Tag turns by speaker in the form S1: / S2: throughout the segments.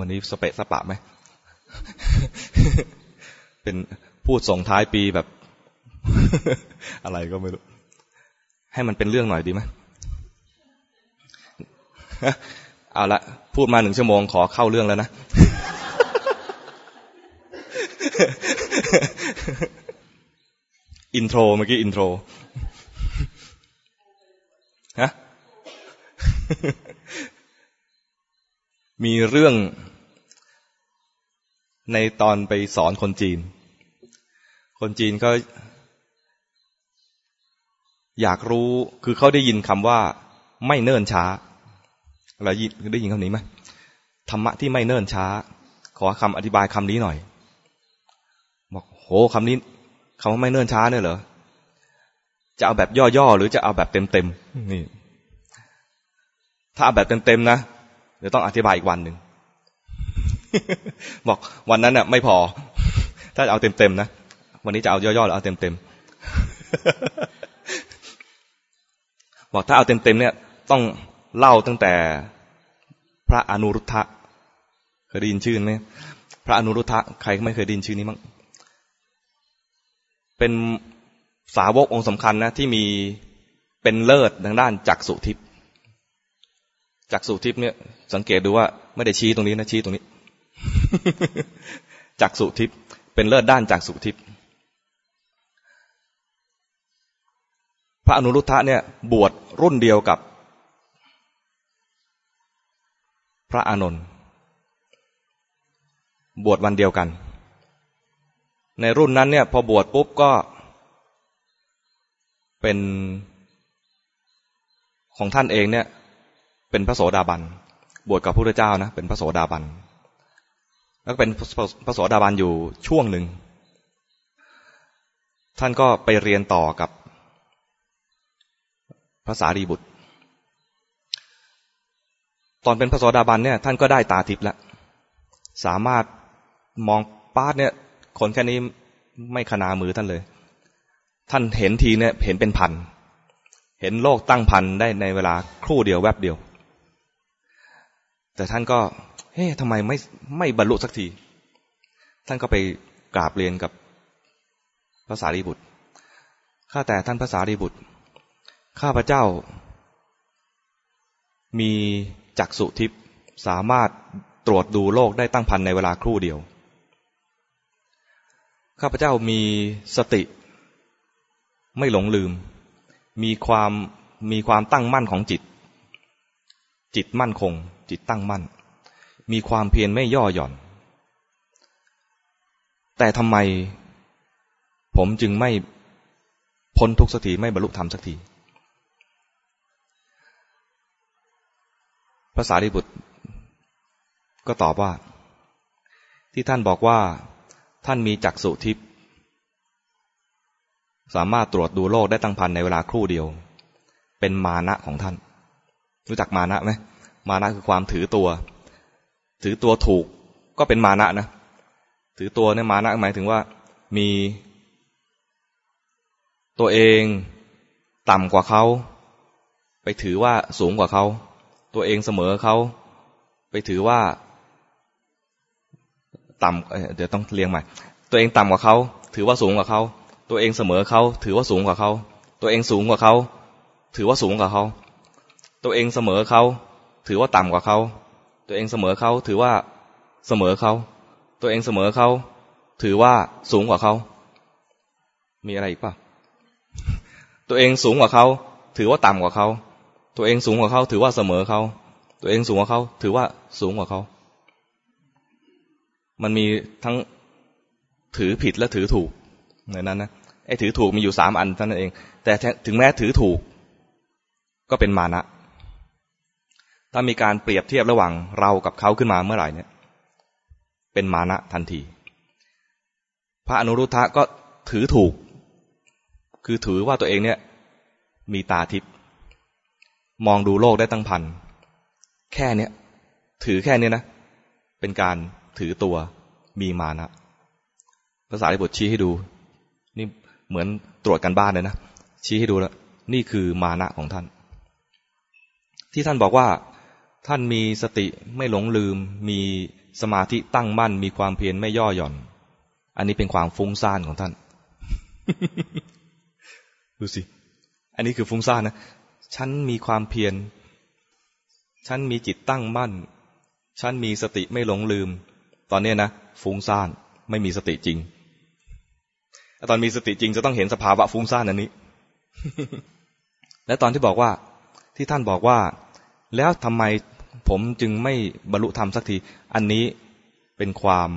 S1: วันนี้สเปะสปะไหม เป็นพูดส่งท้ายปีแบบ อะไรก็ไม่รู้ ให้มันเป็นเรื่องหน่อยดีไหมเอาละพูดมาหนึ่งชั่วโมงขอเข้าเรื่องแล้วนะ intro เมื่อกี้ intro ฮะ มีเรื่องในตอนไปสอนคนจีน คนจีนก็อยากรู้คือเขาได้ยินคำว่า ไม่เนิ่นช้าเราได้ยินคำนี้ไหมธรรมะที่ไม่เนิ่นช้า ขอคำอธิบายคำนี้หน่อย บอกโหคำนี้คำว่าไม่เนิ่นช้าเนี่ยเหรอจะเอาแบบย่อๆหรือจะเอาแบบเต็มๆนี่ ถ้าเอาแบบเต็มๆนะ เดี๋ยวต้องอธิบายอีกวันหนึ่งบอกวันนั้นน่ะ ไม่พอ ถ้าเอาเต็มๆนะวันนี้จะเอาย่อๆหรือเอาเต็มๆบอกถ้าเอาเต็มๆเนี่ย ต้องเล่าตั้งแต่พระอนุรุทธะเคยได้ยินชื่อไหมพระอนุรุทธะใครไม่เคยได้ยินชื่อนี้มั้งเป็นสาวกองค์สำคัญนะที่มีเป็นเลิศทางด้านจักสุทิพย์ จักสุทิพย์เนี่ยสังเกตดูว่าไม่ได้ชี้ตรงนี้นะชี้ตรงนี้จักสุทิพย์เป็นเลิศด้านจักสุทิพย์พระอนุรุทธะเนี่ยบวชรุ่นเดียวกับ พระอานนท์บวชวันเดียวกัน ในรุ่นนั้นเนี่ย พอบวชปุ๊บก็เป็นของท่านเองเนี่ย เป็นพระโสดาบัน บวชกับพระพุทธเจ้านะ เป็นพระโสดาบัน แล้วก็เป็นพระโสดาบันอยู่ช่วงหนึ่ง ท่านก็ไปเรียนต่อกับภาษารีบุตร ตอนเป็นพระโสดาบันเนี่ย ท่านก็ได้ตาทิพย์แล้ว สามารถมองป้าเนี่ยคนแค่นี้ไม่ขนามือท่านเลย ท่านเห็นทีเนี่ยเห็นเป็นพัน เห็นโลกตั้งพันได้ในเวลาครู่เดียวแวบเดียว แต่ท่านก็ เฮ้ทำไมไม่ไม่บรรลุสักที ท่านก็ไปกราบเรียนกับภาษารีบุตร ข้าแต่ท่านภาษารีบุตร ข้าพระเจ้า มีจักษุทิพย์สามารถตรวจดูโลกได้ตั้งพันในเวลาครู่เดียว ข้าพเจ้ามีสติ ไม่หลงลืม มีความมีความตั้งมั่นของจิต จิตมั่นคง จิตตั้งมั่น มีความเพียรไม่ย่อหย่อน แต่ทำไม ผมจึงไม่พ้นทุกสักทีไม่บรรลุธรรมสักทีภาษาดิบุตร ก็ตอบว่า ที่ท่านบอกว่า ท่านมีจักษุทิพย์สามารถตรวจดูโลกได้ตั้งพันในเวลาครู่เดียว เป็นมานะของท่าน รู้จักมานะไหม มานะคือความถือตัว ถือตัวถูกก็เป็นมานะนะ ถือตัวเนี่ยมานะหมายถึงว่า มีตัวเองต่ำกว่าเขาไปถือว่าสูงกว่าเขา ตัวเองเสมอเขาไปถือว่า ต่ำเดี๋ยวต้องเรียงใหม่ ตัวเองต่ำกว่าเขาถือว่าสูงกว่าเขาตัวเองเสมอเขาถือว่าสูงกว่าเขาตัวเองสูงกว่าเขาถือว่าสูงกว่าเขาตัวเองเสมอเขา ถือว่าต่ำกว่าเขา ตัวเองเสมอเขาถือว่าเสมอเขา ตัวเองเสมอเขา ถือว่าสูงกว่าเขา มีอะไรอีกป่ะตัวเองสูงกว่าเขา ถือว่าต่ำกว่าเขา ตัวเองสูงกว่าเขา ถือว่าเสมอเขา ตัวเองสูงกว่าเขา ถือว่าสูงกว่าเขา มันมีทั้งถือผิดและถือถูกในนั้นนะ ไอ้ถือถูกมีอยู่สามอันเท่านั้นเอง แต่ถึงแม้ถือถูก ก็เป็นมานะ ถ้ามีการเปรียบเทียบระหว่างเรากับเขาขึ้นมาเมื่อไหร่เนี่ย เป็นมานะทันที พระอนุรุทธะก็ถือถูก คือถือว่าตัวเองเนี่ย มีตาทิพย์มองดูโลกได้ตั้งพัน แค่เนี้ยถือแค่นี้นะ เป็นการถือตัวมีมานะภาษาลิบุตรชี้ให้ดู นี่เหมือนตรวจกันบ้านเลยนะ ชี้ให้ดูแล้ว นี่คือมานะของท่าน ที่ท่านบอกว่า ท่านมีสติไม่หลงลืม มีสมาธิตั้งมั่น มีความเพียรไม่ย่อหย่อน อันนี้เป็นความฟุ้งซ่านของท่าน ดูสิ อันนี้คือฟุ้งซ่านนะ ฉันมีความเพียร ฉันมีจิตตั้งมั่น ฉันมีสติไม่หลงลืม ตอนนี้นะฟุ้งซ่านไม่มีสติจริง ตอนมีสติจริงจะต้องเห็นสภาวะฟุ้งซ่านอันนี้ และตอนที่บอกว่า ที่ท่านบอกว่า แล้วทำไม ผมจึงไม่บรรลุธรรมสักที อันนี้เป็นความ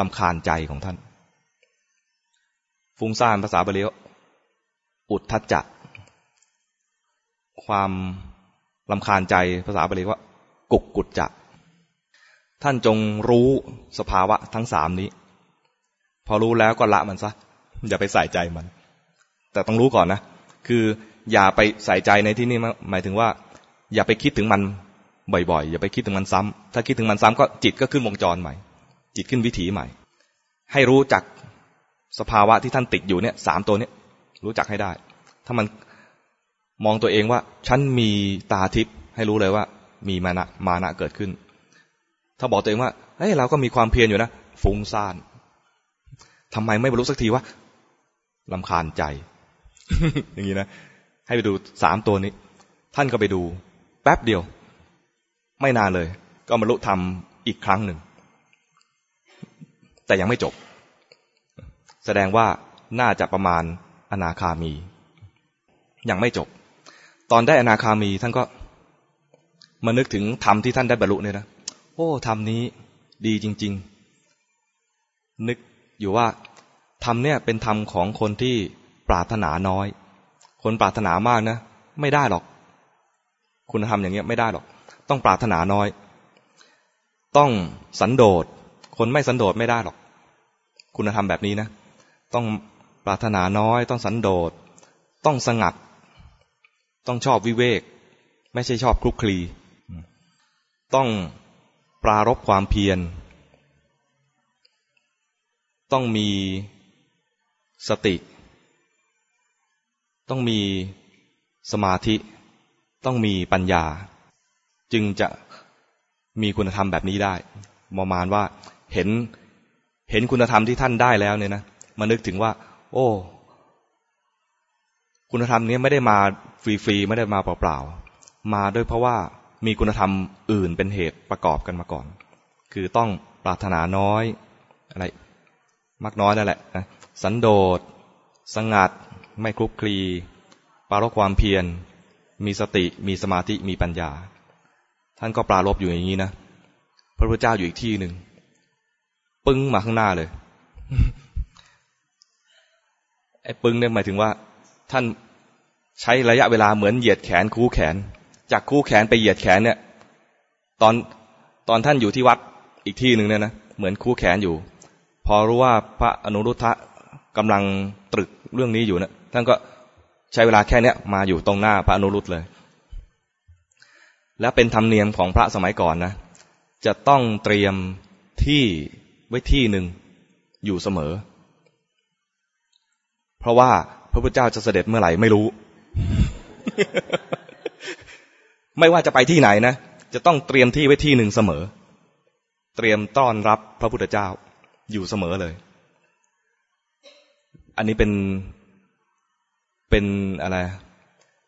S1: ลำคาญใจของท่าน ฟุ้งซ่านภาษาบาลีอุทธัจจะความลำคาญใจภาษาบาลีว่า กุกกุจจะท่านจงรู้สภาวะทั้งสามนี้ พอรู้แล้วก็ละมันซะ อย่าไปใส่ใจมัน แต่ต้องรู้ก่อนนะ คืออย่าไปใส่ใจในที่นี้หมายถึงว่า อย่าไปคิดถึงมันบ่อยๆ อย่าไปคิดถึงมันซ้ำถ้าคิดถึงมันซ้ำก็จิตก็ขึ้นวงจรใหม่ จิตขึ้นวิถีใหม่ ให้รู้จักสภาวะที่ท่านติดอยู่เนี่ยสามตัวเนี้ยรู้จักให้ได้ ถ้ามันมองตัวเองว่า ฉันมีตาทิพย์ให้รู้เลยว่า มีมานะมานะเกิดขึ้น ถ้าบอกตัวเองว่าเฮ้ยเราก็มีความเพียรอยู่นะฟุ้งซ่านทำไมไม่บรรลุสักทีวะลำคาญใจ อย่างนี้นะ ให้ไปดูสามตัวนี้ ท่านก็ไปดู แป๊บเดียว ไม่นานเลย ก็มาลุธรรมอีกครั้งหนึ่ง แต่ยังไม่จบ แสดงว่าน่าจะประมาณอนาคามี ยังไม่จบ ตอนได้อนาคามีท่านก็มานึกถึงธรรมที่ท่านได้บรรลุเนี่ยนะโอ้ธรรมนี้ดีจริง ๆ นึกอยู่ว่าธรรมเนี่ยเป็นธรรมของคนที่ปรารถนาน้อย คนปรารถนามากนะ ไม่ได้หรอก คุณธรรมอย่างเงี้ยไม่ได้หรอก ต้องปรารถนาน้อย ต้องสันโดษ คนไม่สันโดษไม่ได้หรอก คุณธรรมแบบนี้นะ ต้องปรารถนาน้อย ต้องสันโดษ ต้องสงัด ต้องชอบวิเวก ไม่ใช่ชอบคลุกคลี ต้องปรารบความเพียร ต้องมีสติ ต้องมีสมาธิ ต้องมีปัญญา จึงจะมีคุณธรรมแบบนี้ได้ประมาณว่าเห็นเห็นคุณธรรมที่ท่านได้แล้วเนี่ยนะมานึกถึงว่า โอ้ คุณธรรมนี้ไม่ได้มาฟรีๆไม่ได้มาเปล่าๆมาด้วยเพราะว่ามีคุณธรรมอื่นเป็นเหตุประกอบกันมาก่อน คือต้องปรารถนาน้อยอะไรมักน้อยนั่นแหละนะสันโดษสงัด ไม่คลุกคลีปารกความเพียร มีสติมีสมาธิมีปัญญา ท่านก็ปราลบอยู่อย่างนี้นะพระพุทธเจ้าอยู่อีกที่หนึ่งปึ้งมาข้างหน้าเลยไอ้ปึ้งเนี่ยหมายถึงว่า ท่านใช้ระยะเวลาเหมือนเหยียดแขนคู่แขน จากคู่แขนไปเหยียดแขนเนี่ย ตอนตอนท่านอยู่ที่วัดอีกที่หนึ่งเนี่ยนะเหมือนคู่แขนอยู่ พอรู้ว่าพระอนุรุทธะกำลังตรึกเรื่องนี้อยู่นะท่านก็ ใช้เวลาแค่เนี้ยมาอยู่ตรงหน้าพระอนุรุตเลย และเป็นธรรมเนียมของพระสมัยก่อนนะ จะต้องเตรียมที่ไว้ที่หนึ่งอยู่เสมอ เพราะว่าพระพุทธเจ้าจะเสด็จเมื่อไหร่ไม่รู้ ไม่ว่าจะไปที่ไหนนะ จะต้องเตรียมที่ไว้ที่หนึ่งเสมอ เตรียมต้อนรับพระพุทธเจ้าอยู่เสมอเลย อันนี้เป็น เป็นอะไร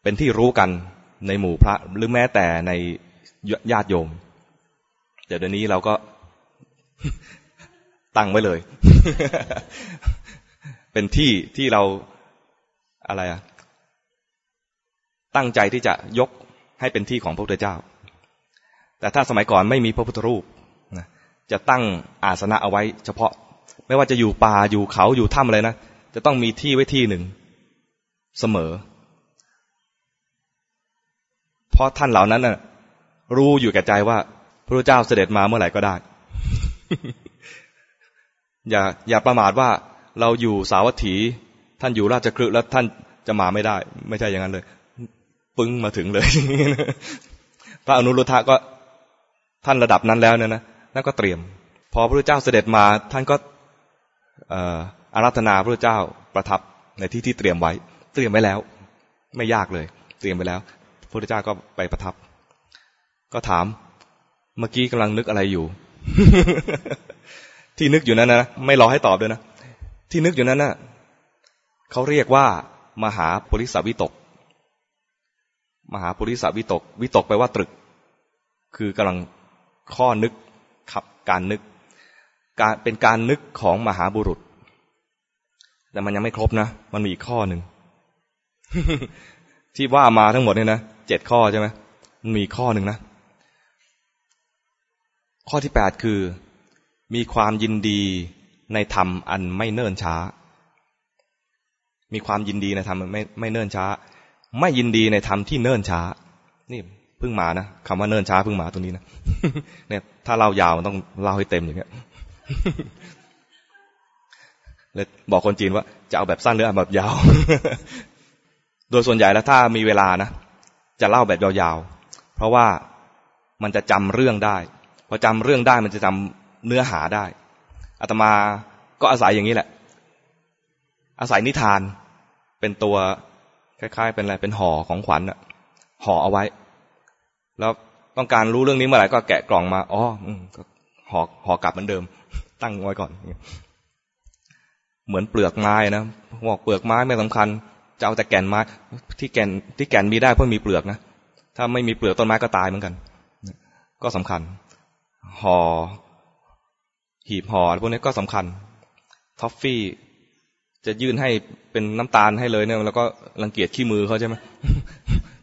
S1: เป็นที่รู้กันในหมู่พระหรือแม้แต่ในญาติโยม เดี๋ยวนี้เราก็ตั้งไว้เลย เป็นที่ที่เราอะไรอะตั้งใจที่จะยกให้เป็นที่ของพระพุทธเจ้า แต่ถ้าสมัยก่อนไม่มีพระพุทธรูปจะตั้งอาสนะเอาไว้ เฉพาะ ไม่ว่าจะอยู่ป่าอยู่เขาอยู่ถ้ำอะไรนะจะต้องมีที่ไว้ที่หนึ่ง เสมอ เพราะท่านเหล่านั้นน่ะ รู้อยู่แก่ใจว่าพระเจ้าเสด็จมาเมื่อไหร่ก็ได้ อย่าอย่าประมาทว่าเราอยู่สาวัตถี ท่านอยู่ราชคฤห์แล้วท่านจะมาไม่ได้ ไม่ใช่อย่างนั้นเลย ปึ้งมาถึงเลย พระอนุรุทธะก็ท่านระดับนั้นแล้วเนี่ยนะนั่นก็เตรียม พอพระเจ้าเสด็จมาท่านก็อารัธนาพระเจ้าประทับในที่ที่เตรียมไว้ เตรียมไว้แล้ว ไม่ยากเลย เตรียมไปแล้วพระพุทธเจ้าก็ไปประทับ ก็ถามเมื่อกี้กำลังนึกอะไรอยู่ ที่นึกอยู่นั้นนะไม่รอให้ตอบด้วยนะที่นึกอยู่นั้นนะเขาเรียกว่ามหาปุริสวิตก มหาปุริสวิตก วิตกแปลว่าตรึก คือกำลังข้อนึกขับการนึก การเป็นการนึกของมหาบุรุษ แต่มันยังไม่ครบนะ มันมีอีกข้อหนึ่ง ที่ว่ามาทั้งหมดเนี่ยนะเจ็ดข้อใช่ไหมมีข้อหนึ่งนะ ข้อที่แปดคือ มีความยินดีในธรรมอันไม่เนิ่นช้า มีความยินดีในธรรมไม่ไม่เนิ่นช้า ไม่ยินดีในธรรมที่เนิ่นช้า นี่เพิ่งมานะคำว่าเนิ่นช้าเพิ่งมาตรงนี้นะเนี่ย ถ้าเรายาวต้องเล่าให้เต็มอย่างเงี้ยเลยบอกคนจีนว่าจะเอาแบบสั้นหรือเอาแบบยาว โดยส่วนใหญ่แล้วถ้ามีเวลานะ จะเล่าแบบยาวๆ เพราะว่ามันจะจำเรื่องได้พอจำเรื่องได้มันจะจำเนื้อหาได้อาตมาก็อาศัยอย่างนี้แหละ อาศัยนิทานเป็นตัวคล้ายๆ เป็นอะไรเป็นห่อของขวัญอะห่อเอาไว้ แล้วต้องการรู้เรื่องนี้เมื่อไหร่ก็แกะกล่องมาอ๋อห่อห่อกลับเหมือนเดิม ตั้งไว้ก่อน เหมือนเปลือกไม้นะบอกเปลือกไม้ไม่สำคัญ จะเอาแต่แก่นไม้ที่แก่นที่แก่นมีได้เพราะมีเปลือกนะ ถ้าไม่มีเปลือกต้นไม้ก็ตายเหมือนกัน ก็สำคัญห่อหีบห่อพวกนี้ก็สำคัญท็อฟฟี่จะยื่นให้เป็นน้ำตาลให้เลยเนี่ยแล้วก็รังเกียจขี้มือเขาใช่ไหม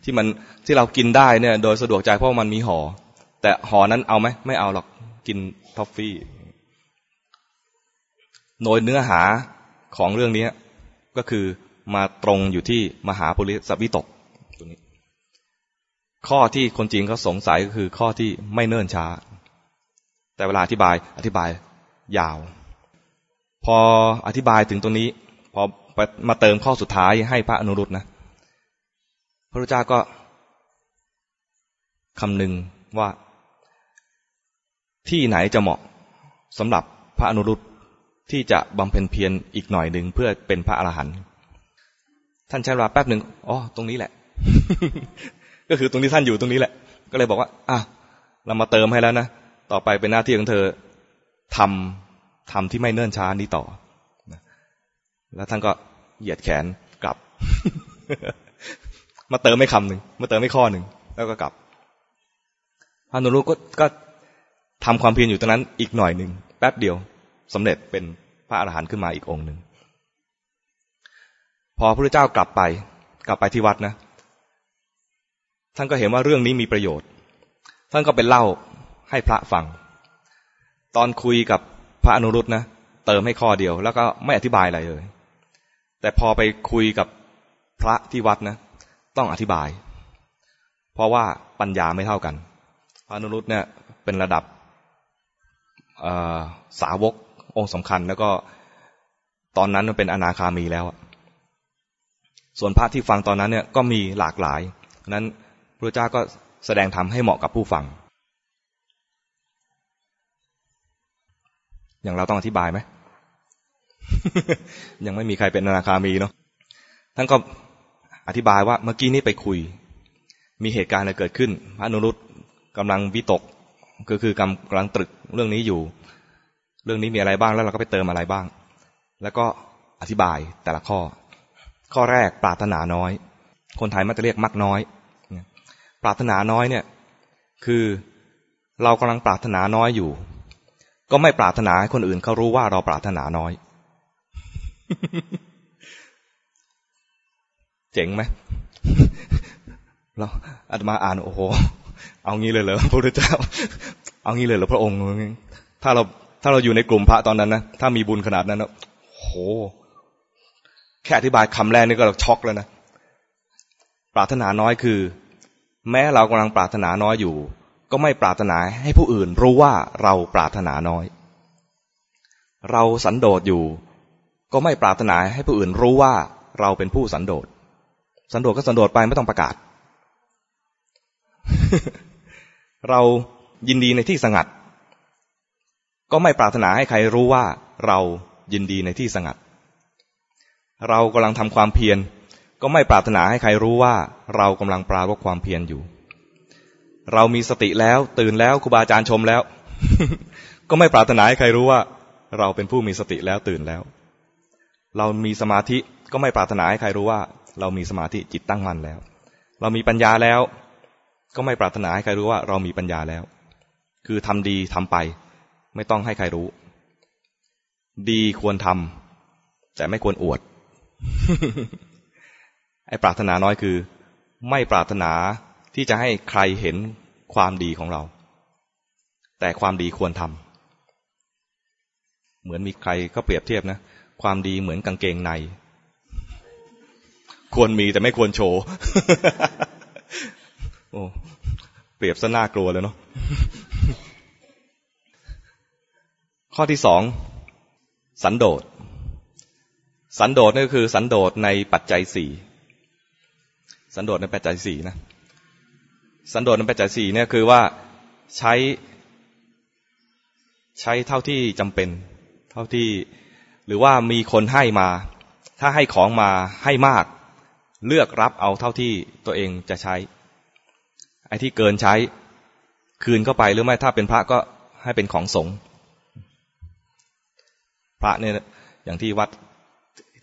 S1: ที่มันที่เรากินได้เนี่ย โดยสะดวกใจเพราะมันมีห่อแต่ห่อนั้นเอาไหมไม่เอาหรอกกินท็อฟฟี่โดยเนื้อหาของเรื่องนี้ก็คือ มาตรงอยู่ที่มหาปุริสวิตกตัวนี้ ข้อที่คนจีนเขาสงสัยก็คือข้อที่ไม่เนิ่นช้า แต่เวลาอธิบายอธิบายยาว พออธิบายถึงตรงนี้ พอมาเติมข้อสุดท้ายให้พระอนุรุตนะพระพุทธเจ้าก็คำหนึ่งว่าที่ไหนจะเหมาะสำหรับพระอนุรุตที่จะบำเพ็ญเพียรอีกหน่อยหนึ่งเพื่อเป็นพระอรหันต์ ท่านใช้เวลาแป๊บหนึ่งอ๋อตรงนี้แหละ ก็คือตรงที่ท่านอยู่ตรงนี้แหละ ก็เลยบอกว่า อะเรามาเติมให้แล้วนะต่อไปเป็นหน้าที่ของเธอทำทำที่ไม่เนิ่นช้านี้ต่อแล้วท่านก็เหยียดแขนกลับ มาเติมไม่คำหนึ่งมาเติมไม่ข้อหนึ่งแล้วก็กลับพานุรุก็ก็ทำความเพียรอยู่ตรงนั้นอีกหน่อยหนึ่งแป๊บเดียวสำเร็จเป็นพระอรหันต์ขึ้นมาอีกองค์หนึ่ง พอพระเจ้ากลับไป กลับไปที่วัดนะ ท่านก็เห็นว่าเรื่องนี้มีประโยชน์ ท่านก็เป็นเล่าให้พระฟัง ตอนคุยกับพระอนุรุตนะเติมให้ข้อเดียว แล้วก็ไม่อธิบายอะไรเลย แต่พอไปคุยกับพระที่วัดนะ ต้องอธิบาย เพราะว่าปัญญาไม่เท่ากัน พระอนุรุตเนี่ยเป็นระดับสาวกองค์สำคัญแล้วก็ตอนนั้นเป็นอนาคามีแล้ว ส่วนพระที่ฟังตอนนั้นเนี่ยก็มีหลากหลายนั้นพระเจ้าก็แสดงธรรมให้เหมาะกับผู้ฟัง อย่างเราต้องอธิบายไหม ยังไม่มีใครเป็นอนาคามีเนาะท่านก็อธิบายว่าเมื่อกี้นี้ไปคุย มีเหตุการณ์อะไรเกิดขึ้น พระนุรุตกำลังวิตกก็คือกำลังตรึกเรื่องนี้อยู่ เรื่องนี้มีอะไรบ้างแล้วเราก็ไปเติมอะไรบ้าง แล้วก็อธิบายแต่ละข้อ ข้อแรกปรารถนาน้อย คนไทยมักจะเรียกมักน้อย ปรารถนาน้อยเนี่ย คือเรากำลังปรารถนาน้อยอยู่ ก็ไม่ปรารถนาให้คนอื่นเขารู้ว่าเราปรารถนาน้อย เจ๋งไหมเราอาตมาอ่านโอ้โห เอางี้เลยเหรอพระพุทธเจ้า เอางี้เลยเหรอพระองค์ ถ้าเราถ้าเราอยู่ในกลุ่มพระตอนนั้นนะถ้ามีบุญขนาดนั้นนะโห แค่อธิบายคำแรกนี่ก็ช็อกแล้วนะ ปรารถนาน้อยคือ แม้เรากำลังปรารถนาน้อยอยู่ ก็ไม่ปรารถนาให้ผู้อื่นรู้ว่าเราปรารถนาน้อย เราสันโดษอยู่ ก็ไม่ปรารถนาให้ผู้อื่นรู้ว่าเราเป็นผู้สันโดษ สันโดษก็สันโดษไปไม่ต้องประกาศ เรายินดีในที่สงัด ก็ไม่ปรารถนาให้ใครรู้ว่าเรายินดีในที่สงัด เรากำลังทำความเพียร ก็ไม่ปรารถนาให้ใครรู้ว่า เรากำลังปรารบความเพียรอยู่ เรามีสติแล้ว ตื่นแล้วครูบาอาจารย์ชมแล้ว ก็ไม่ปรารถนาให้ใครรู้ว่า เราเป็นผู้มีสติแล้วตื่นแล้ว เรามีสมาธิก็ไม่ปรารถนาให้ใครรู้ว่า เรามีสมาธิจิตตั้งมั่นแล้ว เรามีปัญญาแล้ว ก็ไม่ปรารถนาให้ใครรู้ว่า เรามีปัญญาแล้ว คือทำดีทำไป ไม่ต้องให้ใครรู้ ดีควรทำแต่ไม่ควรอวด ไอ้ปรารถนาน้อยคือ ไม่ปรารถนาที่จะให้ใครเห็นความดีของเรา แต่ความดีควรทำเหมือนมีใครก็เปรียบเทียบนะ ความดีเหมือนกางเกงใน ควรมีแต่ไม่ควรโชว์โอ้เปรียบซะน่ากลัวเลยเนาะข้อที่สองสันโดษ สันโดษนี่ก็คือ สันโดษในปัจจัยสี่สันโดษในปัจจัยสี่นะ สันโดษในปัจจัยสี่เนี่ยคือว่าใช้ใช้เท่าที่จำเป็น เท่าที่หรือว่ามีคนให้มา ถ้าให้ของมาให้มาก เลือกรับเอาเท่าที่ตัวเองจะใช้ ไอ้ที่เกินใช้ คืนเข้าไปหรือไม่ถ้าเป็นพระก็ให้เป็นของสงฆ์พระเนี่ยอย่างที่วัด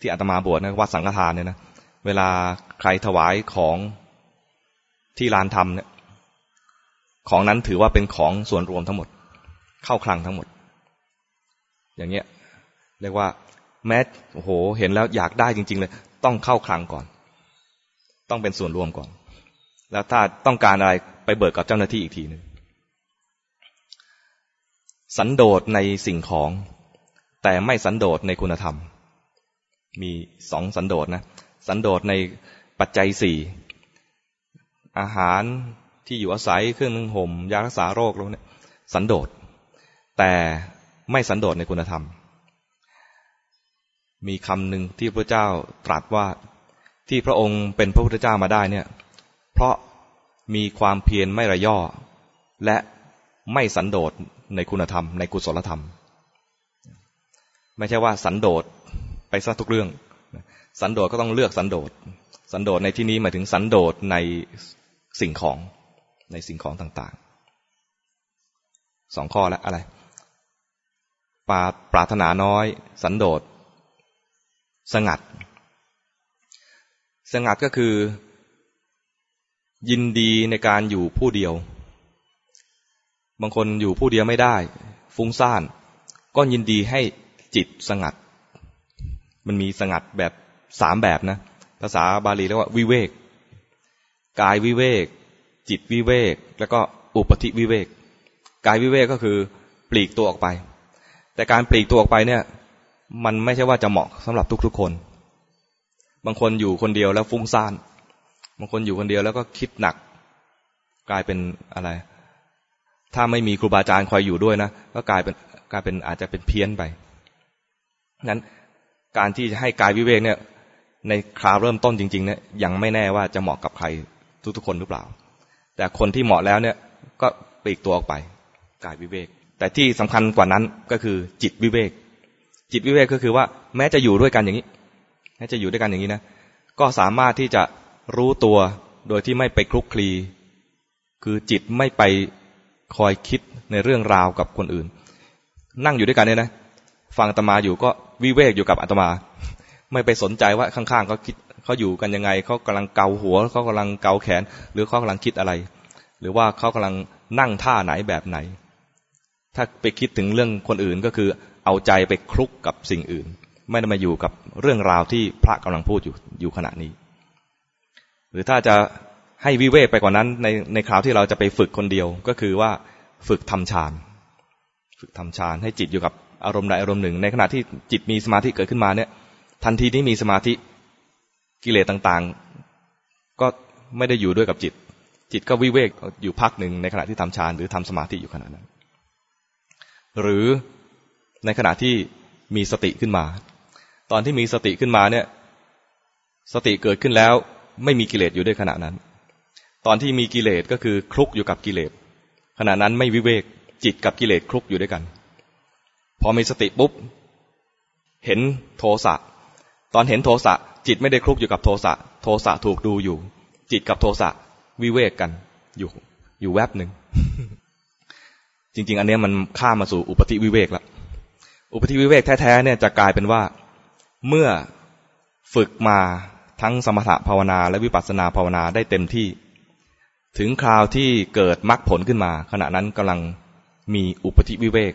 S1: ที่อาตมาบวชนะวัดสังฆทานเนี่ยนะเวลาใครถวายของที่ลานธรรมเนี่ยของนั้นถือว่าเป็นของส่วนรวมทั้งหมด เข้าคลังทั้งหมด อย่างเงี้ยเรียกว่าแม้โอ้โห เห็นแล้วอยากได้จริง ๆ เลย ต้องเข้าคลังก่อน ต้องเป็นส่วนรวมก่อน แล้วถ้าต้องการอะไรไปเบิกกับเจ้าหน้าที่อีกทีหนึ่งสันโดษในสิ่งของ แต่ไม่สันโดษในคุณธรรม มีสองสันโดษนะสันโดษในปัจจัยสี่อาหารที่อยู่อาศัยเครื่องนึ่งห่มยารักษาโรคแล้วเนี่ยสันโดษแต่ไม่สันโดษในคุณธรรม มีคำหนึ่งที่พระเจ้าตรัสว่าที่พระองค์เป็นพระพุทธเจ้ามาได้เนี่ย เพราะมีความเพียรไม่ระย่อ และไม่สันโดษในคุณธรรม ในกุศลธรรม ไม่ใช่ว่าสันโดษ ไปซะทุกเรื่อง สันโดษก็ต้องเลือกสันโดษ สันโดษในที่นี้หมายถึงสันโดษในสิ่งของในสิ่งของต่างๆ สองข้อแล้วอะไรปาปรารถนาน้อย สันโดษ สงัด สงัดก็คือ ยินดีในการอยู่ผู้เดียว บางคนอยู่ผู้เดียวไม่ได้ ฟุ้งซ่าน ก็ยินดีให้จิตสงัด มันมีสงัดแบบสามแบบนะ ภาษาบาลีเรียกว่าวิเวก กายวิเวก จิตวิเวก แล้วก็อุปธิวิเวก กายวิเวกก็คือปลีกตัวออกไป แต่การปลีกตัวออกไปเนี่ย มันไม่ใช่ว่าจะเหมาะสำหรับทุกๆคน บางคนอยู่คนเดียวแล้วฟุ้งซ่าน บางคนอยู่คนเดียวแล้วก็คิดหนัก กลายเป็นอะไร ถ้าไม่มีครูบาอาจารย์คอยอยู่ด้วยนะ ก็กลายเป็นกลายเป็นอาจจะเป็นเพี้ยนไปนั้น การที่จะให้กายวิเวกเนี่ย ในคราวเริ่มต้นจริงๆเนี่ยยังไม่แน่ว่าจะเหมาะกับใครทุกๆคนหรือเปล่า แต่คนที่เหมาะแล้วเนี่ยก็ปลีกตัวออกไป กายวิเวก แต่ที่สำคัญกว่านั้นก็คือจิตวิเวก จิตวิเวกก็คือว่าแม้จะอยู่ด้วยกันอย่างนี้แม้จะอยู่ด้วยกันอย่างนี้นะก็สามารถที่จะรู้ตัวโดยที่ไม่ไปคลุกคลี คือจิตไม่ไปคอยคิดในเรื่องราวกับคนอื่น นั่งอยู่ด้วยกันเนี่ยนะ ฟังตมาอยู่ก็ วิเวกอยู่กับอาตมา ไม่ไปสนใจว่าข้างๆเขาคิดเขาอยู่กันยังไงเขากำลังเกาหัวเขากำลังเกาแขน หรือเขากำลังคิดอะไร หรือว่าเขากำลังนั่งท่าไหนแบบไหน ถ้าไปคิดถึงเรื่องคนอื่นก็คือ เอาใจไปคลุกกับสิ่งอื่น ไม่ได้มาอยู่กับเรื่องราวที่พระกำลังพูดอยู่อยู่ขณะนี้ หรือถ้าจะให้วิเวกไปกว่านั้นในในคราวที่เราจะไปฝึกคนเดียวก็คือว่าฝึกทำฌาน ฝึกทำฌานให้จิตอยู่กับ อารมณ์ใดอารมณ์หนึ่ง ในขณะที่จิตมีสมาธิเกิดขึ้นมาเนี่ย ทันทีที่มีสมาธิกิเลสต่างๆ ก็ไม่ได้อยู่ด้วยกับจิต จิตก็วิเวกอยู่พักหนึ่งในขณะที่ทำฌานหรือทำสมาธิอยู่ขณะนั้น หรือในขณะที่มีสติขึ้นมา ตอนที่มีสติขึ้นมาเนี่ย สติเกิดขึ้นแล้ว ไม่มีกิเลสอยู่ด้วยขณะนั้น ตอนที่มีกิเลสก็คือคลุกอยู่กับกิเลสขณะนั้นไม่วิเวกจิตกับกิเลสคลุกอยู่ด้วยกัน พอมีสติปุ๊บ เห็นโทสะ ตอนเห็นโทสะ จิตไม่ได้คลุกอยู่กับโทสะ โทสะถูกดูอยู่ จิตกับโทสะวิเวกกัน อยู่อยู่แวบหนึ่ง จริง ๆ อันนี้มันข้ามมาสู่อุปธิวิเวกแล้วอุปธิวิเวกแท้ๆเนี่ยจะกลายเป็นว่า เมื่อฝึกมาทั้งสมถะภาวนาและวิปัสสนาภาวนาได้เต็มที่ ถึงคราวที่เกิดมรรคผลขึ้นมา ขณะนั้นกำลังมีอุปธิวิเวก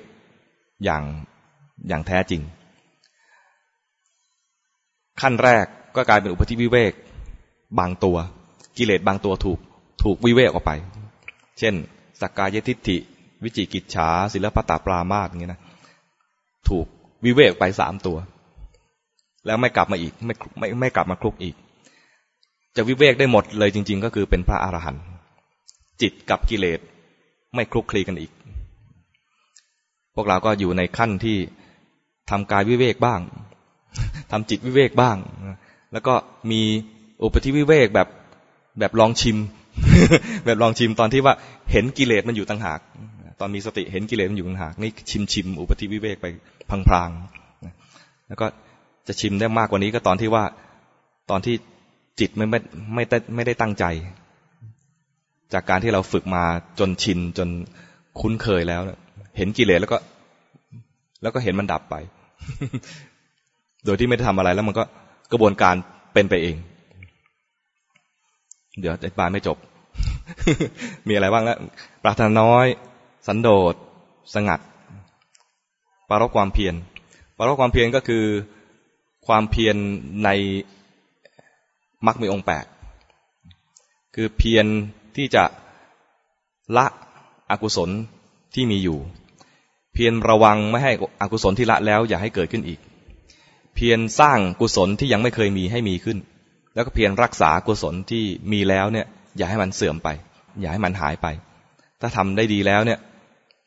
S1: อย่างอย่างแท้จริง ขั้นแรกก็กลายเป็นอุปธิวิเวกบางตัว กิเลสบางตัวถูกถูกวิเวกออกไป เช่นสักกายทิฏฐิ วิจิกิจฉาศิลปตาปรามาสอย่างนี้นะถูกวิเวกไปสามตัว แล้วไม่กลับมาอีกไม่ไม่ไม่กลับมาคลุกอีก จะวิเวกได้หมดเลยจริง ๆ ก็คือเป็นพระอรหันต์จิตกับกิเลสไม่คลุกคลีกันอีก พวกเราก็อยู่ในขั้นที่ทำกายวิเวกบ้างทำจิตวิเวกบ้าง แล้วก็มีอุปธิวิเวกแบบแบบลองชิม แบบลองชิมตอนที่ว่าเห็นกิเลสมันอยู่ต่างหาก ตอนมีสติเห็นกิเลสมันอยู่ต่างหาก นี่ชิมชิมอุปธิวิเวกไปพลางๆแล้วก็จะชิมได้มากกว่านี้ก็ตอนที่ว่าตอนที่จิตไม่ไม่ไม่ได้ไม่ได้ตั้งใจ จากการที่เราฝึกมาจนชินจนคุ้นเคยแล้ว เห็นกิเลสแล้วก็ แล้วก็เห็นมันดับไป โดยที่ไม่ได้ทำอะไรแล้วมันก็กระบวนการเป็นไปเอง เดี๋ยวอธิบายไม่จบ มีอะไรบ้างแล้วปรารถนาน้อย สันโดษ สงัด ปารกความเพียรปารกความเพียรก็คือความเพียรในมรรคมีองค์แปดคือเพียรที่จะละอกุศลที่มีอยู่ เพียรระวังไม่ให้อกุศลที่ละแล้วอย่าให้เกิดขึ้นอีก เพียรสร้างกุศลที่ยังไม่เคยมีให้มีขึ้น แล้วก็เพียรรักษากุศลที่มีแล้วเนี่ย อย่าให้มันเสื่อมไป อย่าให้มันหายไป ถ้าทำได้ดีแล้วเนี่ย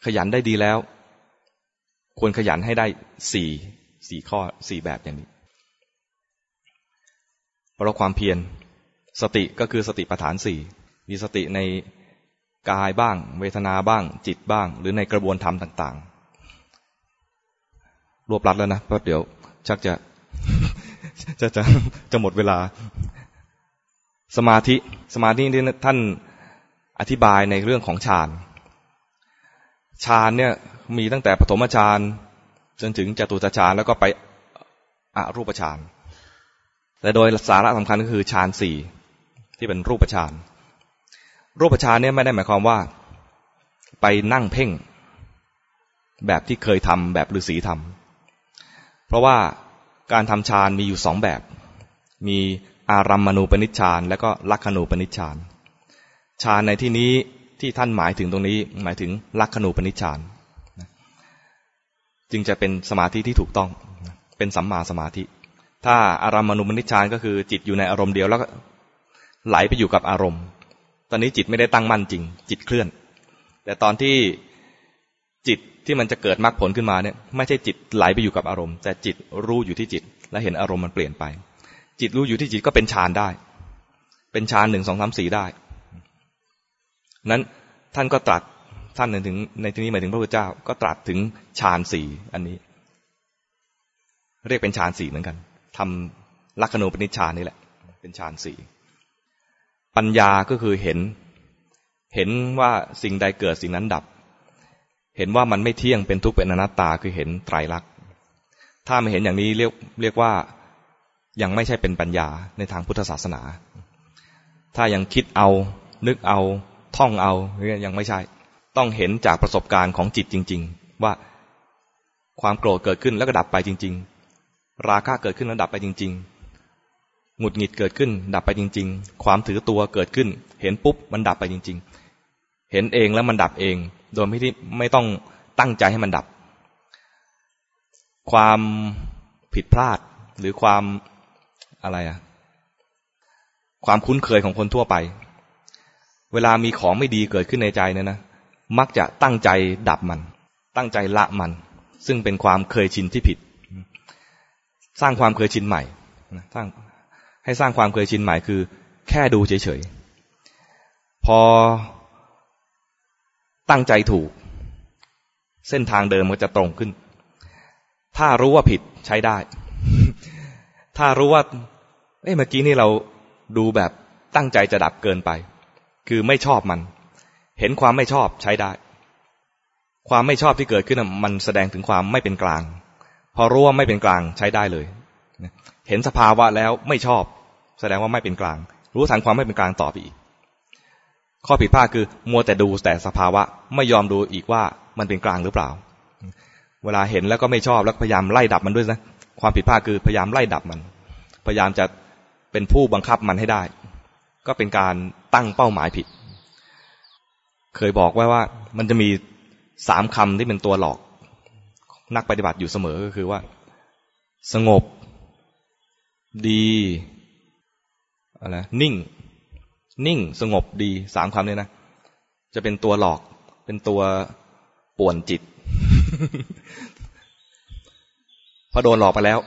S1: ขยันได้ดีแล้ว ควรขยันให้ได้สี่สี่ข้อสี่แบบอย่างนี้เพราะความเพียรสติก็คือสติปัฏฐานสี่มีสติในกายบ้าง เวทนาบ้าง จิตบ้าง หรือในกระบวนธรรมต่าง รวบรัดแล้วนะเพราะเดี๋ยวชักจะจะจะจะหมดเวลา สมาธิสมาธิที่ท่านอธิบายในเรื่องของฌานฌานเนี่ยมีตั้งแต่ปฐมฌานจนถึงจตุตฌานแล้วก็ไปอรูปฌานแต่โดยสาระสำคัญก็คือฌานสี่ที่เป็นรูปฌานรูปฌานเนี่ยไม่ได้หมายความว่า ไปนั่งเพ่ง แบบที่เคยทำแบบฤาษีทำ เพราะว่าการทำฌานมีอยู่สองแบบ มีอารัมมณูปนิชฌานและก็ลักขณูปนิชฌานฌานในที่นี้ที่ท่านหมายถึงตรงนี้หมายถึงลักขณูปนิชฌานจึงจะเป็นสมาธิที่ถูกต้องเป็นสัมมาสมาธิ ถ้าอารามมณูมนิชฌานก็คือจิตอยู่ในอารมณ์เดียวแล้วก็ไหลไปอยู่กับอารมณ์ ตอนนี้จิตไม่ได้ตั้งมั่นจริง จิตเคลื่อน แต่ตอนที่ จิตที่มันจะเกิดมรรคผลขึ้นมาเนี่ย ไม่ใช่จิตไหลไปอยู่กับอารมณ์ แต่จิตรู้อยู่ที่จิต และเห็นอารมณ์มันเปลี่ยนไป จิตรู้อยู่ที่จิตก็เป็นฌานได้ เป็นฌานหนึ่งสองสามสี่ได้ นั้นท่านก็ตรัสท่านถึงในที่นี้หมายถึงพระพุทธเจ้าก็ตรัสถึงฌานสี่อันนี้ เรียกเป็นฌานสี่เหมือนกันทำลักขณูปนิชฌานนี่แหละ เป็นฌานสี่ปัญญาก็คือเห็น เห็นว่าสิ่งใดเกิดสิ่งนั้นดับ เห็นว่ามันไม่เที่ยงเป็นทุกข์เป็นอนัตตาคือเห็นไตรลักษณ์ถ้าไม่เห็นอย่างนี้เรียกเรียกว่ายังไม่ใช่เป็นปัญญาในทางพุทธศาสนา ถ้ายังคิดเอา นึกเอา ท่องเอายังไม่ใช่ ต้องเห็นจากประสบการณ์ของจิตจริง ๆ ว่าความโกรธเกิดขึ้นแล้วก็ดับไปจริง ๆ ราคะเกิดขึ้นแล้วดับไปจริง ๆ หงุดหงิดเกิดขึ้น ดับไปจริง ๆ ความถือตัวเกิดขึ้น เห็นปุ๊บมันดับไปจริง ๆ เห็นเองแล้วมันดับเอง โดยไม่ที่ไม่ต้องตั้งใจให้มันดับ ความผิดพลาดหรือความอะไรอะความคุ้นเคยของคนทั่วไป เวลามีของไม่ดีเกิดขึ้นในใจเนี่ยนะมักจะตั้งใจดับมัน ตั้งใจละมัน ซึ่งเป็นความเคยชินที่ผิด สร้างความเคยชินใหม่สร้างให้สร้างความเคยชินใหม่คือ แค่ดูเฉยๆพอ ตั้งใจถูก เส้นทางเดิมมันจะตรงขึ้น ถ้ารู้ว่าผิดใช้ได้ ถ้ารู้ว่าเอ้เมื่อกี้นี่เราดูแบบตั้งใจจะดับเกินไป คือไม่ชอบมัน เห็นความไม่ชอบใช้ได้ ความไม่ชอบที่เกิดขึ้นมันแสดงถึงความไม่เป็นกลาง พอรู้ว่าไม่เป็นกลางใช้ได้เลย เห็นสภาวะแล้วไม่ชอบ แสดงว่าไม่เป็นกลาง รู้ทันความไม่เป็นกลางต่อไปอีก ข้อผิดพลาดคือมัวแต่ดูแต่สภาวะไม่ยอมดูอีกว่ามันเป็นกลางหรือเปล่า เวลาเห็นแล้วก็ไม่ชอบแล้วพยายามไล่ดับมันด้วยนะความผิดพลาดคือพยายามไล่ดับมัน พยายามจะเป็นผู้บังคับมันให้ได้ ก็เป็นการตั้งเป้าหมายผิด เคยบอกไว้ว่า มันจะมีสามคำที่เป็นตัวหลอก นักปฏิบัติอยู่เสมอก็คือว่า สงบ ดีอะไรนิ่ง นิ่งสงบดีสามคำเนี่ยนะ จะเป็นตัวหลอก เป็นตัวป่วนจิต พอโดนหลอกไปแล้ว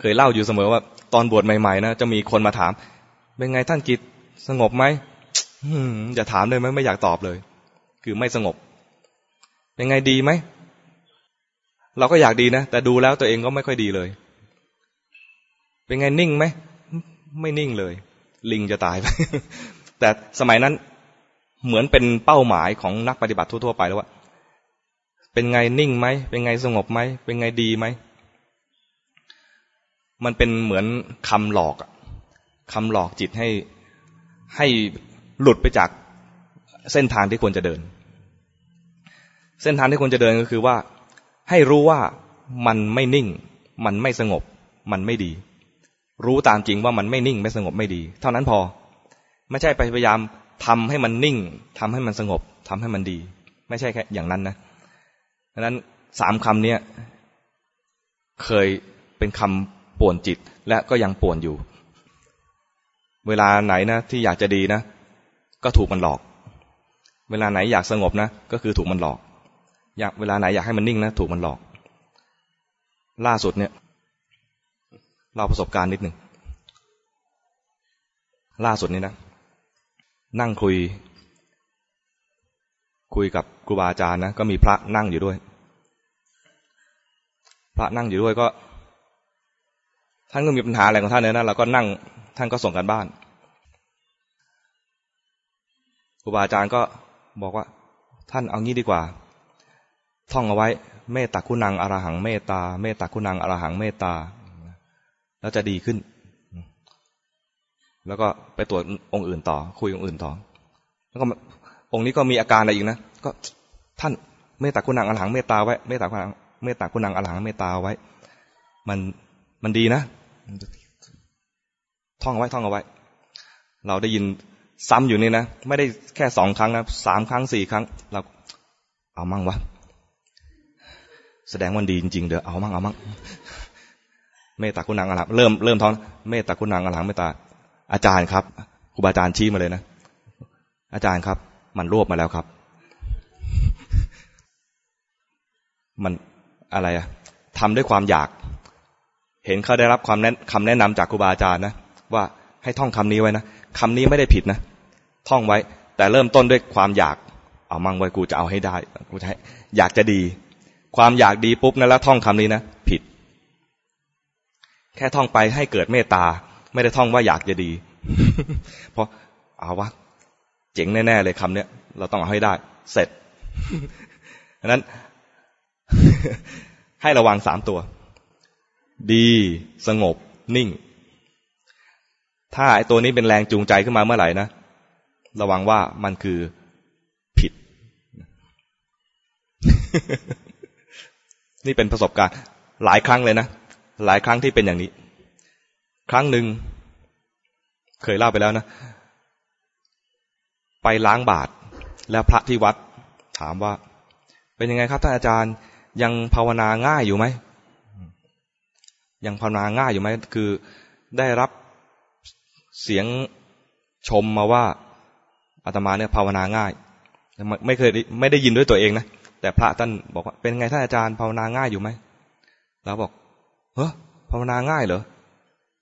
S1: เคยเล่าอยู่เสมอว่า ตอนบวชใหม่ๆนะจะมีคนมาถาม เป็นไงท่านกิจสงบไหมอย่าถามเลยไหมไม่อยากตอบเลย คือไม่สงบ เป็นไงดีไหม เราก็อยากดีนะ แต่ดูแล้วตัวเองก็ไม่ค่อยดีเลย เป็นไงนิ่งไหม ไม่นิ่งเลย ลิงจะตายไป แต่สมัยนั้นเหมือนเป็นเป้าหมายของนักปฏิบัติทั่วๆไปแล้วว่า เป็นไงนิ่งไหม เป็นไงสงบไหม เป็นไงดีไหม มันเป็นเหมือนคำหลอกคำหลอกจิตให้ให้หลุดไปจากเส้นทางที่ควรจะเดิน เส้นทางที่ควรจะเดินก็คือว่า ให้รู้ว่ามันไม่นิ่ง มันไม่สงบ มันไม่ดี รู้ตามจริงว่ามันไม่นิ่งไม่สงบไม่ดี เท่านั้นพอ ไม่ใช่ไปพยายามทำให้มันนิ่งทำให้มันสงบทำให้มันดี ไม่ใช่แค่อย่างนั้นนะดังนั้นสามคำนี้เคยเป็นคำป่วนจิต และก็ยังป่วนอยู่ เวลาไหนนะที่อยากจะดีนะ ก็ถูกมันหลอก เวลาไหนอยากสงบนะ ก็คือถูกมันหลอก อยากเวลาไหนอยากให้มันนิ่งนะ ถูกมันหลอก ล่าสุดเนี่ย เราประสบการณ์นิดหนึ่ง ล่าสุดนี้นะ นั่งคุย คุยกับครูบาอาจารย์นะ ก็มีพระนั่งอยู่ด้วย พระนั่งอยู่ด้วยก็ ท่านก็มีปัญหาอะไรของท่านเนี่ยนะเราก็นั่ง ท่านก็ส่งกันบ้านครูบาอาจารย์ก็บอกว่า ท่านเอางี้ดีกว่า ท่องเอาไว้ เมตตาคุณังอรหังเมตตา เมตตาคุณังอรหังเมตตา แล้วจะดีขึ้น แล้วก็ไปตรวจองค์อื่นต่อ คุยองค์อื่นต่อ แล้วก็องค์นี้ก็มีอาการอะไรอีกนะ ก็ท่านเมตตาคุณังอรหังเมตตาไว้เมตตาคุณังเมตตาคุณังอรหังเมตตาไว้ มันมันดีนะ ท่องเอาไว้ท่องเอาไว้ เราได้ยินซ้ำอยู่นี่นะ ไม่ได้แค่สองครั้งนะสามครั้งสี่ครั้ง เราเอามั่งวะ แสดงวันดีจริง ๆ เด้อเอามั่งเอามั่ง เมตตาคุณนางอรหังเริ่มเริ่มท้องเมตตาคุณนางอรหังเมตตาอาจารย์ครับครูบาอาจารย์ชี้มาเลยนะ อาจารย์ครับ มันรวบมาแล้วครับ มันอะไรอะทำด้วยความอยาก เห็นเขาได้รับความแนะคำแนะนำจากครูบาอาจารย์นะว่าให้ท่องคำนี้ไว้นะคำนี้ไม่ได้ผิดนะท่องไว้ แต่เริ่มต้นด้วยความอยาก เอามั่งไว้กูจะเอาให้ได้กูจะอยากจะดี ความอยากดีปุ๊บนะแล้วท่องคำนี้นะผิด แค่ท่องไปให้เกิดเมตตา ไม่ได้ท่องว่าอยากจะดี เพราะเอาวะเจ๋งแน่ๆเลยคำเนี้ยเราต้องเอาให้ได้ เสร็จดังนั้น ให้ระวังสามตัว ดีสงบ นิ่ง ถ้าไอ้ตัวนี้เป็นแรงจูงใจขึ้นมาเมื่อไหร่นะ ระวังว่ามันคือผิด นี่เป็นประสบการณ์หลายครั้งเลยนะ หลายครั้งที่เป็นอย่างนี้ ครั้งหนึ่ง เคยเล่าไปแล้วนะ ไปล้างบาตรแล้วพระที่วัดถามว่า เป็นยังไงครับท่านอาจารย์ยังภาวนาง่ายอยู่ไหมยังภาวนาง่ายอยู่ไหมคือได้รับเสียงชมมาว่าอาตมาเนี่ยภาวนาง่าย ไม่เคยไม่ได้ยินด้วยตัวเองนะแต่พระท่านบอกว่าเป็นไงท่านอาจารย์ภาวนาง่ายอยู่ไหมเราบอก เฮ้ภาวนาง่ายเหรอ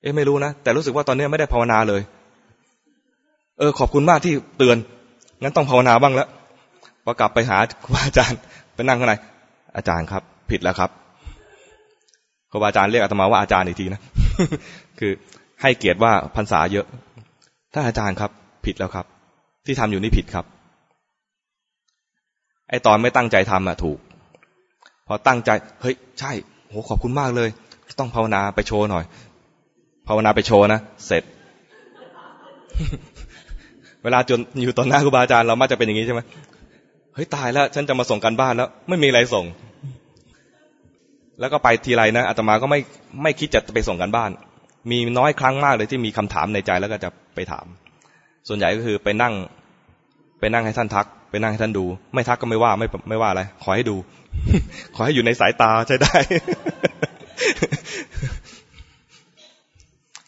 S1: เอ๊ะไม่รู้นะแต่รู้สึกว่าตอนนี้ไม่ได้ภาวนาเลย เออ ขอบคุณมากที่เตือนงั้นต้องภาวนาบ้างแล้วพอกลับไปหาครูอาจารย์ไปนั่งข้างในอาจารย์ครับ ผิดแล้วครับครูอาจารย์เรียกอาตมาว่าอาจารย์อีกทีนะคือให้เกียรติว่าพรรษาเยอะ ถ้าอาจารย์ครับ ผิดแล้วครับ ที่ทำอยู่นี่ผิดครับ ไอตอนไม่ตั้งใจทำอะถูก พอตั้งใจ เฮ้ย ใช่โหขอบคุณมากเลย ต้องภาวนาไปโชว์หน่อย ภาวนาไปโชว์นะเสร็จ เวลาจนอยู่ตอนหน้าครูบาอาจารย์เรามักจะเป็นอย่างนี้ใช่ไหมเฮ้ยตายแล้ว ฉันจะมาส่งกันบ้านแล้ว ไม่มีอะไรส่ง แล้วก็ไปทีไรนะอาตมาก็ไม่ไม่คิดจะไปส่งกันบ้าน มีน้อยครั้งมากเลยที่มีคำถามในใจแล้วก็จะไปถาม ส่วนใหญ่ก็คือไปนั่ง ไปนั่งให้ท่านทัก ไปนั่งให้ท่านดู ไม่ทักก็ไม่ว่าไม่ไม่ว่าอะไรขอให้ดู ขอให้อยู่ในสายตาใช้ได้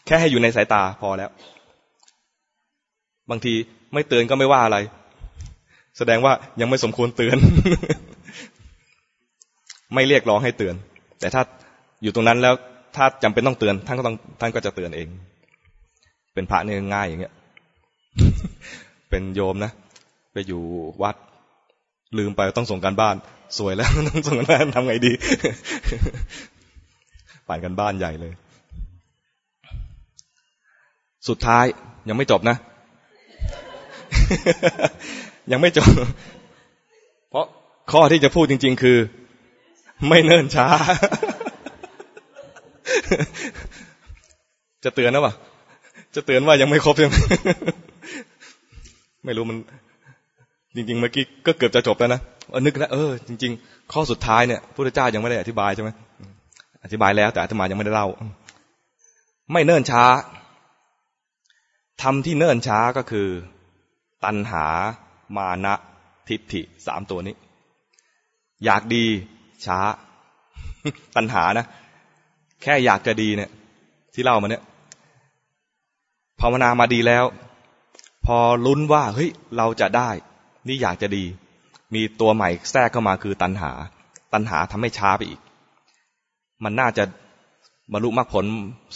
S1: แค่ให้อยู่ในสายตาพอแล้ว บางทีไม่เตือนก็ไม่ว่าอะไร แสดงว่ายังไม่สมควรเตือน ไม่เรียกร้องให้เตือน แต่ถ้าอยู่ตรงนั้นแล้วถ้าจำเป็นต้องเตือนท่านก็ต้องท่านก็จะเตือนเอง เป็นพระเนี่ยง่ายอย่างเงี้ย เป็นโยมนะไปอยู่วัด ลืมไปต้องส่งการบ้าน สวยแล้วต้องส่งการบ้านทำไงดี ป่านกันบ้านใหญ่เลย สุดท้ายยังไม่จบนะ ยังไม่จบ เพราะข้อที่จะพูดจริง ๆ คือ ไม่เนิ่นช้า จะเตือนนะวะจะเตือนว่ายังไม่ครบใช่ไหมไม่รู้มัน จริง ๆ เมื่อกี้ก็เกือบจะจบแล้วนะนึกนะเออจริง ๆ ข้อสุดท้ายเนี่ยพระเจ้ายังไม่ได้อธิบายใช่ไหมอธิบายแล้วแต่อธิบายยังไม่ได้เล่า ไม่เนิ่นช้า ทำที่เนิ่นช้าก็คือ ตัณหา มานะทิฏฐิสามตัวนี้ อยากดีช้า ตัณหานะ แค่อยากจะดีเนี่ย ที่เล่ามาเนี่ยภาวนามาดีแล้ว พอลุ้นว่าเฮ้ยเราจะได้ นี่อยากจะดี มีตัวใหม่แทรกเข้ามาคือตัณหา ตัณหาทำให้ช้าไปอีก มันน่าจะบรรลุมรรคผล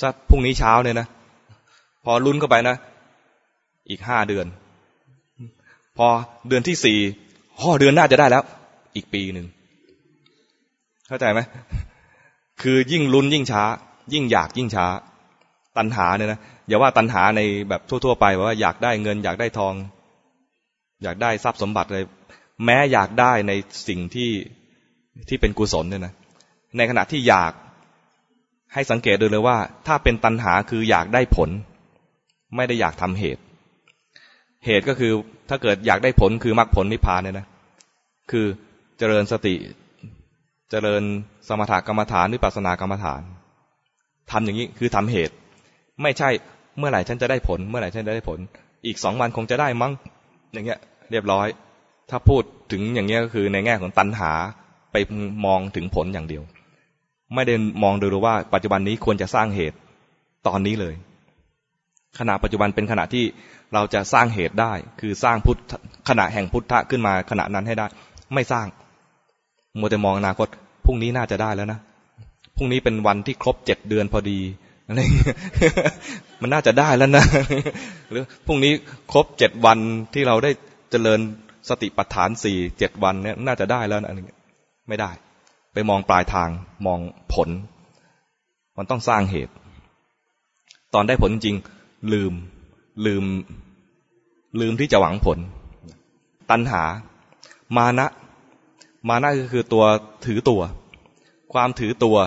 S1: สักพรุ่งนี้เช้าเนี่ยนะ พอลุ้นเข้าไปนะ อีกห้าเดือน พอเดือนที่สี่ห่อเดือนหน้าจะได้แล้ว อีกปีหนึ่งเข้าใจไหมคือยิ่งลุ้นยิ่งช้า ยิ่งอยากยิ่งช้า ตัณหาเนี่ยนะอย่าว่าตัณหาในแบบทั่ว ๆ ไปว่าอยากได้เงิน อยากได้ทอง อยากได้ทรัพย์สมบัติเลย แม้อยากได้ในสิ่งที่ที่เป็นกุศลเนี่ยนะในขณะที่อยากให้สังเกตดูเลยว่า ถ้าเป็นตัณหาคืออยากได้ผล ไม่ได้อยากทำเหตุ เหตุก็คือถ้าเกิดอยากได้ผลคือมรรคผลนิพพานเนี่ยนะ คือเจริญสติ เจริญสมถกรรมฐานวิปัสสนากรรมฐานทำอย่างนี้คือทำเหตุ ไม่ใช่เมื่อไหร่ฉันจะได้ผล เมื่อไหร่ฉันจะได้ผล อีกสองวันคงจะได้มั้ง อย่างเงี้ย เรียบร้อย ถ้าพูดถึงอย่างเงี้ยก็คือในแง่ของตัณหาไปมองถึงผลอย่างเดียว ไม่ได้มองดูว่าปัจจุบันนี้ควรจะสร้างเหตุตอนนี้เลย ขณะปัจจุบันเป็นขณะที่เราจะสร้างเหตุได้ คือสร้างพุทธขณะแห่งพุทธะขึ้นมาขณะนั้นให้ได้ ไม่สร้างมัวแต่มองอนาคตพรุ่งนี้น่าจะได้แล้วนะพรุ่งนี้เป็นวันที่ครบเจ็ดเดือนพอดีอะไรมันน่าจะได้แล้วนะหรือพรุ่งนี้ครบเจ็ดวันที่เราได้เจริญสติปัฏฐานสี่เจ็ดวันเนี่ยน่าจะได้แล้วนะอะไรเงี้ยไม่ได้ ไปมองปลายทางมองผล มันต้องสร้างเหตุ ตอนได้ผลจริง ลืม ลืม ลืมที่จะหวังผล ตัณหา มานะ มานะก็คือตัวถือตัว ความถือตัว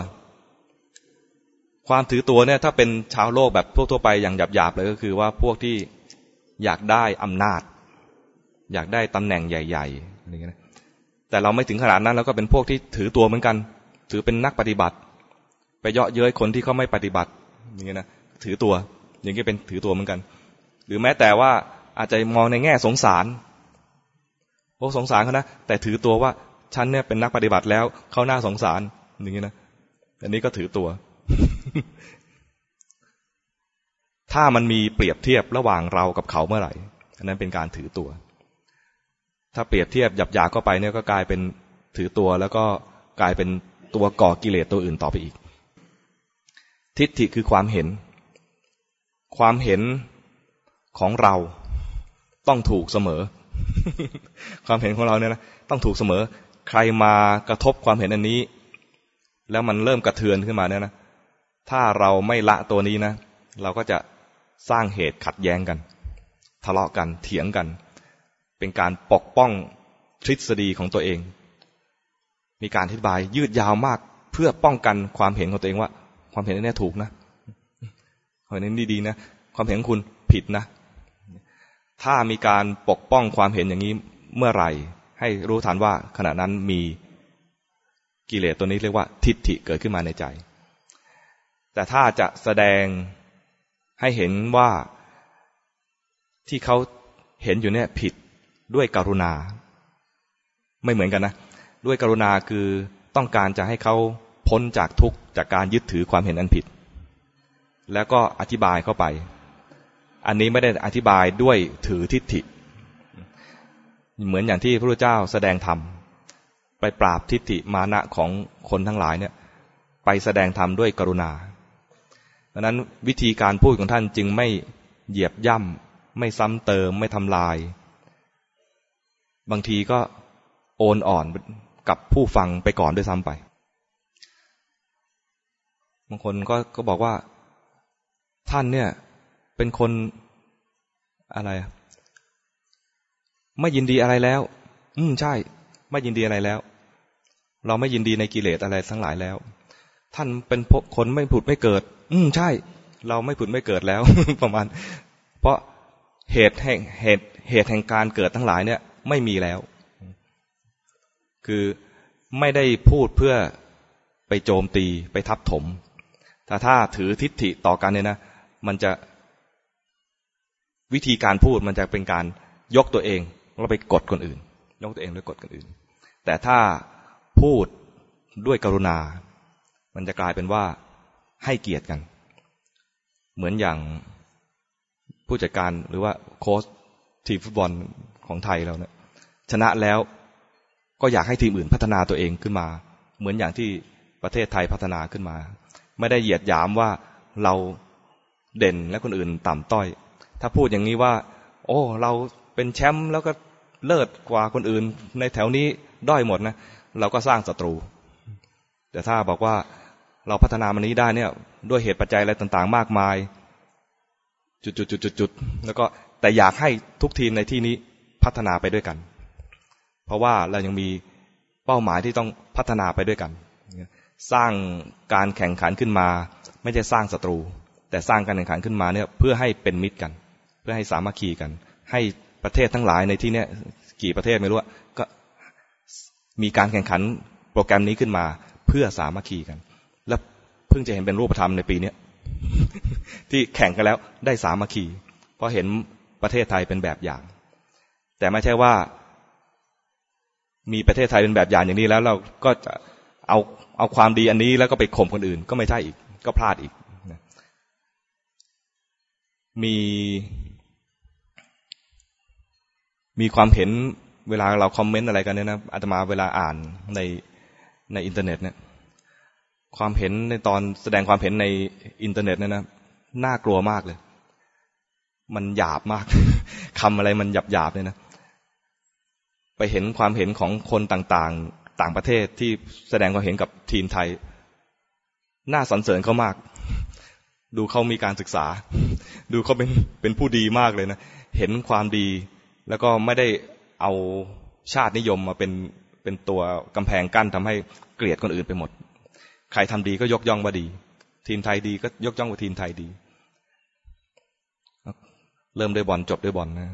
S1: ความถือตัวเนี่ย ถ้าเป็นชาวโลกแบบทั่วๆไปอย่างหยาบๆเลยก็คือว่าพวกที่อยากได้อำนาจ อยากได้ตำแหน่งใหญ่ๆอะไรเงี้ยแต่เราไม่ถึงขนาดนั้นเราก็เป็นพวกที่ถือตัวเหมือนกัน ถือเป็นนักปฏิบัติ ไปเยาะเย้ยคนที่เขาไม่ปฏิบัติอย่างเงี้ยนะถือตัว อย่างนี้เป็นถือตัวเหมือนกัน หรือแม้แต่ว่าอาจจะมองในแง่สงสารโอ้สงสารเขานะแต่ถือตัวว่าฉันเนี่ยเป็นนักปฏิบัติแล้วเขาหน้าสงสารอย่างนี้นะอันนี้ก็ถือตัว ถ้ามันมีเปรียบเทียบระหว่างเรากับเขาเมื่อไหร่อันนั้นเป็นการถือตัว ถ้าเปรียบเทียบหยับยาเข้าไปเนี่ยก็กลายเป็นถือตัวแล้วก็กลายเป็นตัวก่อกิเลสตัวอื่นต่อไปอีก ทิฏฐิคือความเห็น ความเห็นของเราต้องถูกเสมอ ความเห็นของเราเนี่ยนะต้องถูกเสมอ ใครมากระทบความเห็นอันนี้ แล้วมันเริ่มกระเทือนขึ้นมาเนี่ยนะถ้าเราไม่ละตัวนี้นะเราก็จะสร้างเหตุขัดแย้งกัน ทะเลาะกันเถียงกัน เป็นการปกป้องทฤษฎีของตัวเอง มีการอธิบายยืดยาวมากเพื่อป้องกันความเห็นของตัวเองว่า ความเห็นนี้ถูกนะ ความเห็นนี้ดีนะความเห็นของคุณผิดนะ ถ้ามีการปกป้องความเห็นอย่างนี้เมื่อไหร่ ให้รู้ทันว่าขณะนั้นมีกิเลสตัวนี้เรียกว่า ทิฏฐิเกิดขึ้นมาในใจ แต่ถ้าจะแสดงให้เห็นว่าที่เขาเห็นอยู่เนี่ยผิดด้วยกรุณา ไม่เหมือนกันนะ ด้วยกรุณาคือต้องการจะให้เขาพ้นจากทุกข์จากการยึดถือความเห็นอันผิด แล้วก็อธิบายเข้าไป อันนี้ไม่ได้อธิบายด้วยถือทิฏฐิ เหมือนอย่างที่พระพุทธเจ้าแสดงธรรมไปปราบทิฏฐิมานะของคนทั้งหลายเนี่ยไปแสดงธรรมด้วยกรุณาดังนั้นวิธีการพูดของท่านจึงไม่เหยียบย่ำไม่ซ้ำเติมไม่ทำลาย บางทีก็โอนอ่อนกับผู้ฟังไปก่อนด้วยซ้ำไป บางคนก็ก็บอกว่า ท่านเนี่ย เป็นคนอะไรไม่ยินดีอะไรแล้ว อืมใช่ ไม่ยินดีอะไรแล้ว เราไม่ยินดีในกิเลสอะไรทั้งหลายแล้ว ท่านเป็นคนไม่ผุดไม่เกิด อืมใช่ เราไม่ผุดไม่เกิดแล้ว ประมาณ เพราะเหตุแห่งเหตุเหตุแห่งการเกิดทั้งหลายเนี่ย ไม่มีแล้ว คือไม่ได้พูดเพื่อไปโจมตีไปทับถม แต่ถ้าถือทิฏฐิต่อกันเนี่ยนะ มันจะวิธีการพูดมันจะเป็นการยกตัวเองแล้วไปกดคนอื่น ยกตัวเองแล้วกดคนอื่น แต่ถ้าพูดด้วยกรุณา มันจะกลายเป็นว่าให้เกียรติกัน เหมือนอย่างผู้จัดการหรือว่าโค้ชทีมฟุตบอลของไทยเราเนี่ยชนะแล้วก็อยากให้ทีมอื่นพัฒนาตัวเองขึ้นมา เหมือนอย่างที่ประเทศไทยพัฒนาขึ้นมา ไม่ได้เหยียดหยามว่าเรา เด่นและคนอื่นต่ำต้อย ถ้าพูดอย่างนี้ว่า โอ้ เราเป็นแชมป์แล้วก็เลิศกว่าคนอื่น ในแถวนี้ด้อยหมดนะ เราก็สร้างศัตรู แต่ถ้าบอกว่าเราพัฒนามันนี้ได้เนี่ย ด้วยเหตุปัจจัยอะไรต่างๆ มากมาย จุดๆๆๆแล้วก็แต่อยากให้ทุกทีมในที่นี้พัฒนาไปด้วยกัน เพราะว่าเรายังมีเป้าหมายที่ต้องพัฒนาไปด้วยกัน สร้างการแข่งขันขึ้นมา ไม่ใช่สร้างศัตรู แต่สร้างการแข่งขันขึ้นมาเนี่ยเพื่อให้เป็นมิตรกัน เพื่อให้สามัคคีกัน ให้ประเทศทั้งหลายในที่เนี้ยกี่ประเทศไม่รู้ก็มีการแข่งขันโปรแกรมนี้ขึ้นมา เพื่อสามัคคีกัน แล้วเพิ่งจะเห็นเป็นรูปธรรมในปีนี้ที่แข่งกันแล้วได้สามัคคีเพราะเห็นประเทศไทยเป็นแบบอย่าง แต่ไม่ใช่ว่า มีประเทศไทยเป็นแบบอย่างอย่างนี้แล้วเราก็จะเอาเอาความดีอันนี้แล้วก็ไปข่มคนอื่น ก็ไม่ใช่อีก ก็พลาดอีก มี มีความเห็นเวลาเรา comment อะไรกันเนี่ยนะอาตมาเวลาอ่านในในอินเทอร์เน็ตเนี่ย ความเห็นในตอนแสดงความเห็นในอินเทอร์เน็ตเนี่ยนะน่ากลัวมากเลย มันหยาบมากคำอะไรมันหยาบหยาบเลยนะไปเห็นความเห็นของคนต่างๆ ต่างประเทศที่แสดงความเห็นกับทีมไทย น่าสรรเสริญเขามาก ดูเขามีการศึกษา ดูเขาเป็นเป็นผู้ดีมากเลยนะ เห็นความดี แล้วก็ไม่ได้เอาชาตินิยมมาเป็นเป็นตัวกำแพงกั้นทำให้เกลียดคนอื่นไปหมด ใครทำดีก็ยกย่องว่าดี ทีมไทยดีก็ยกย่องว่าทีมไทยดี เริ่มด้วยบอลจบด้วยบอลนะ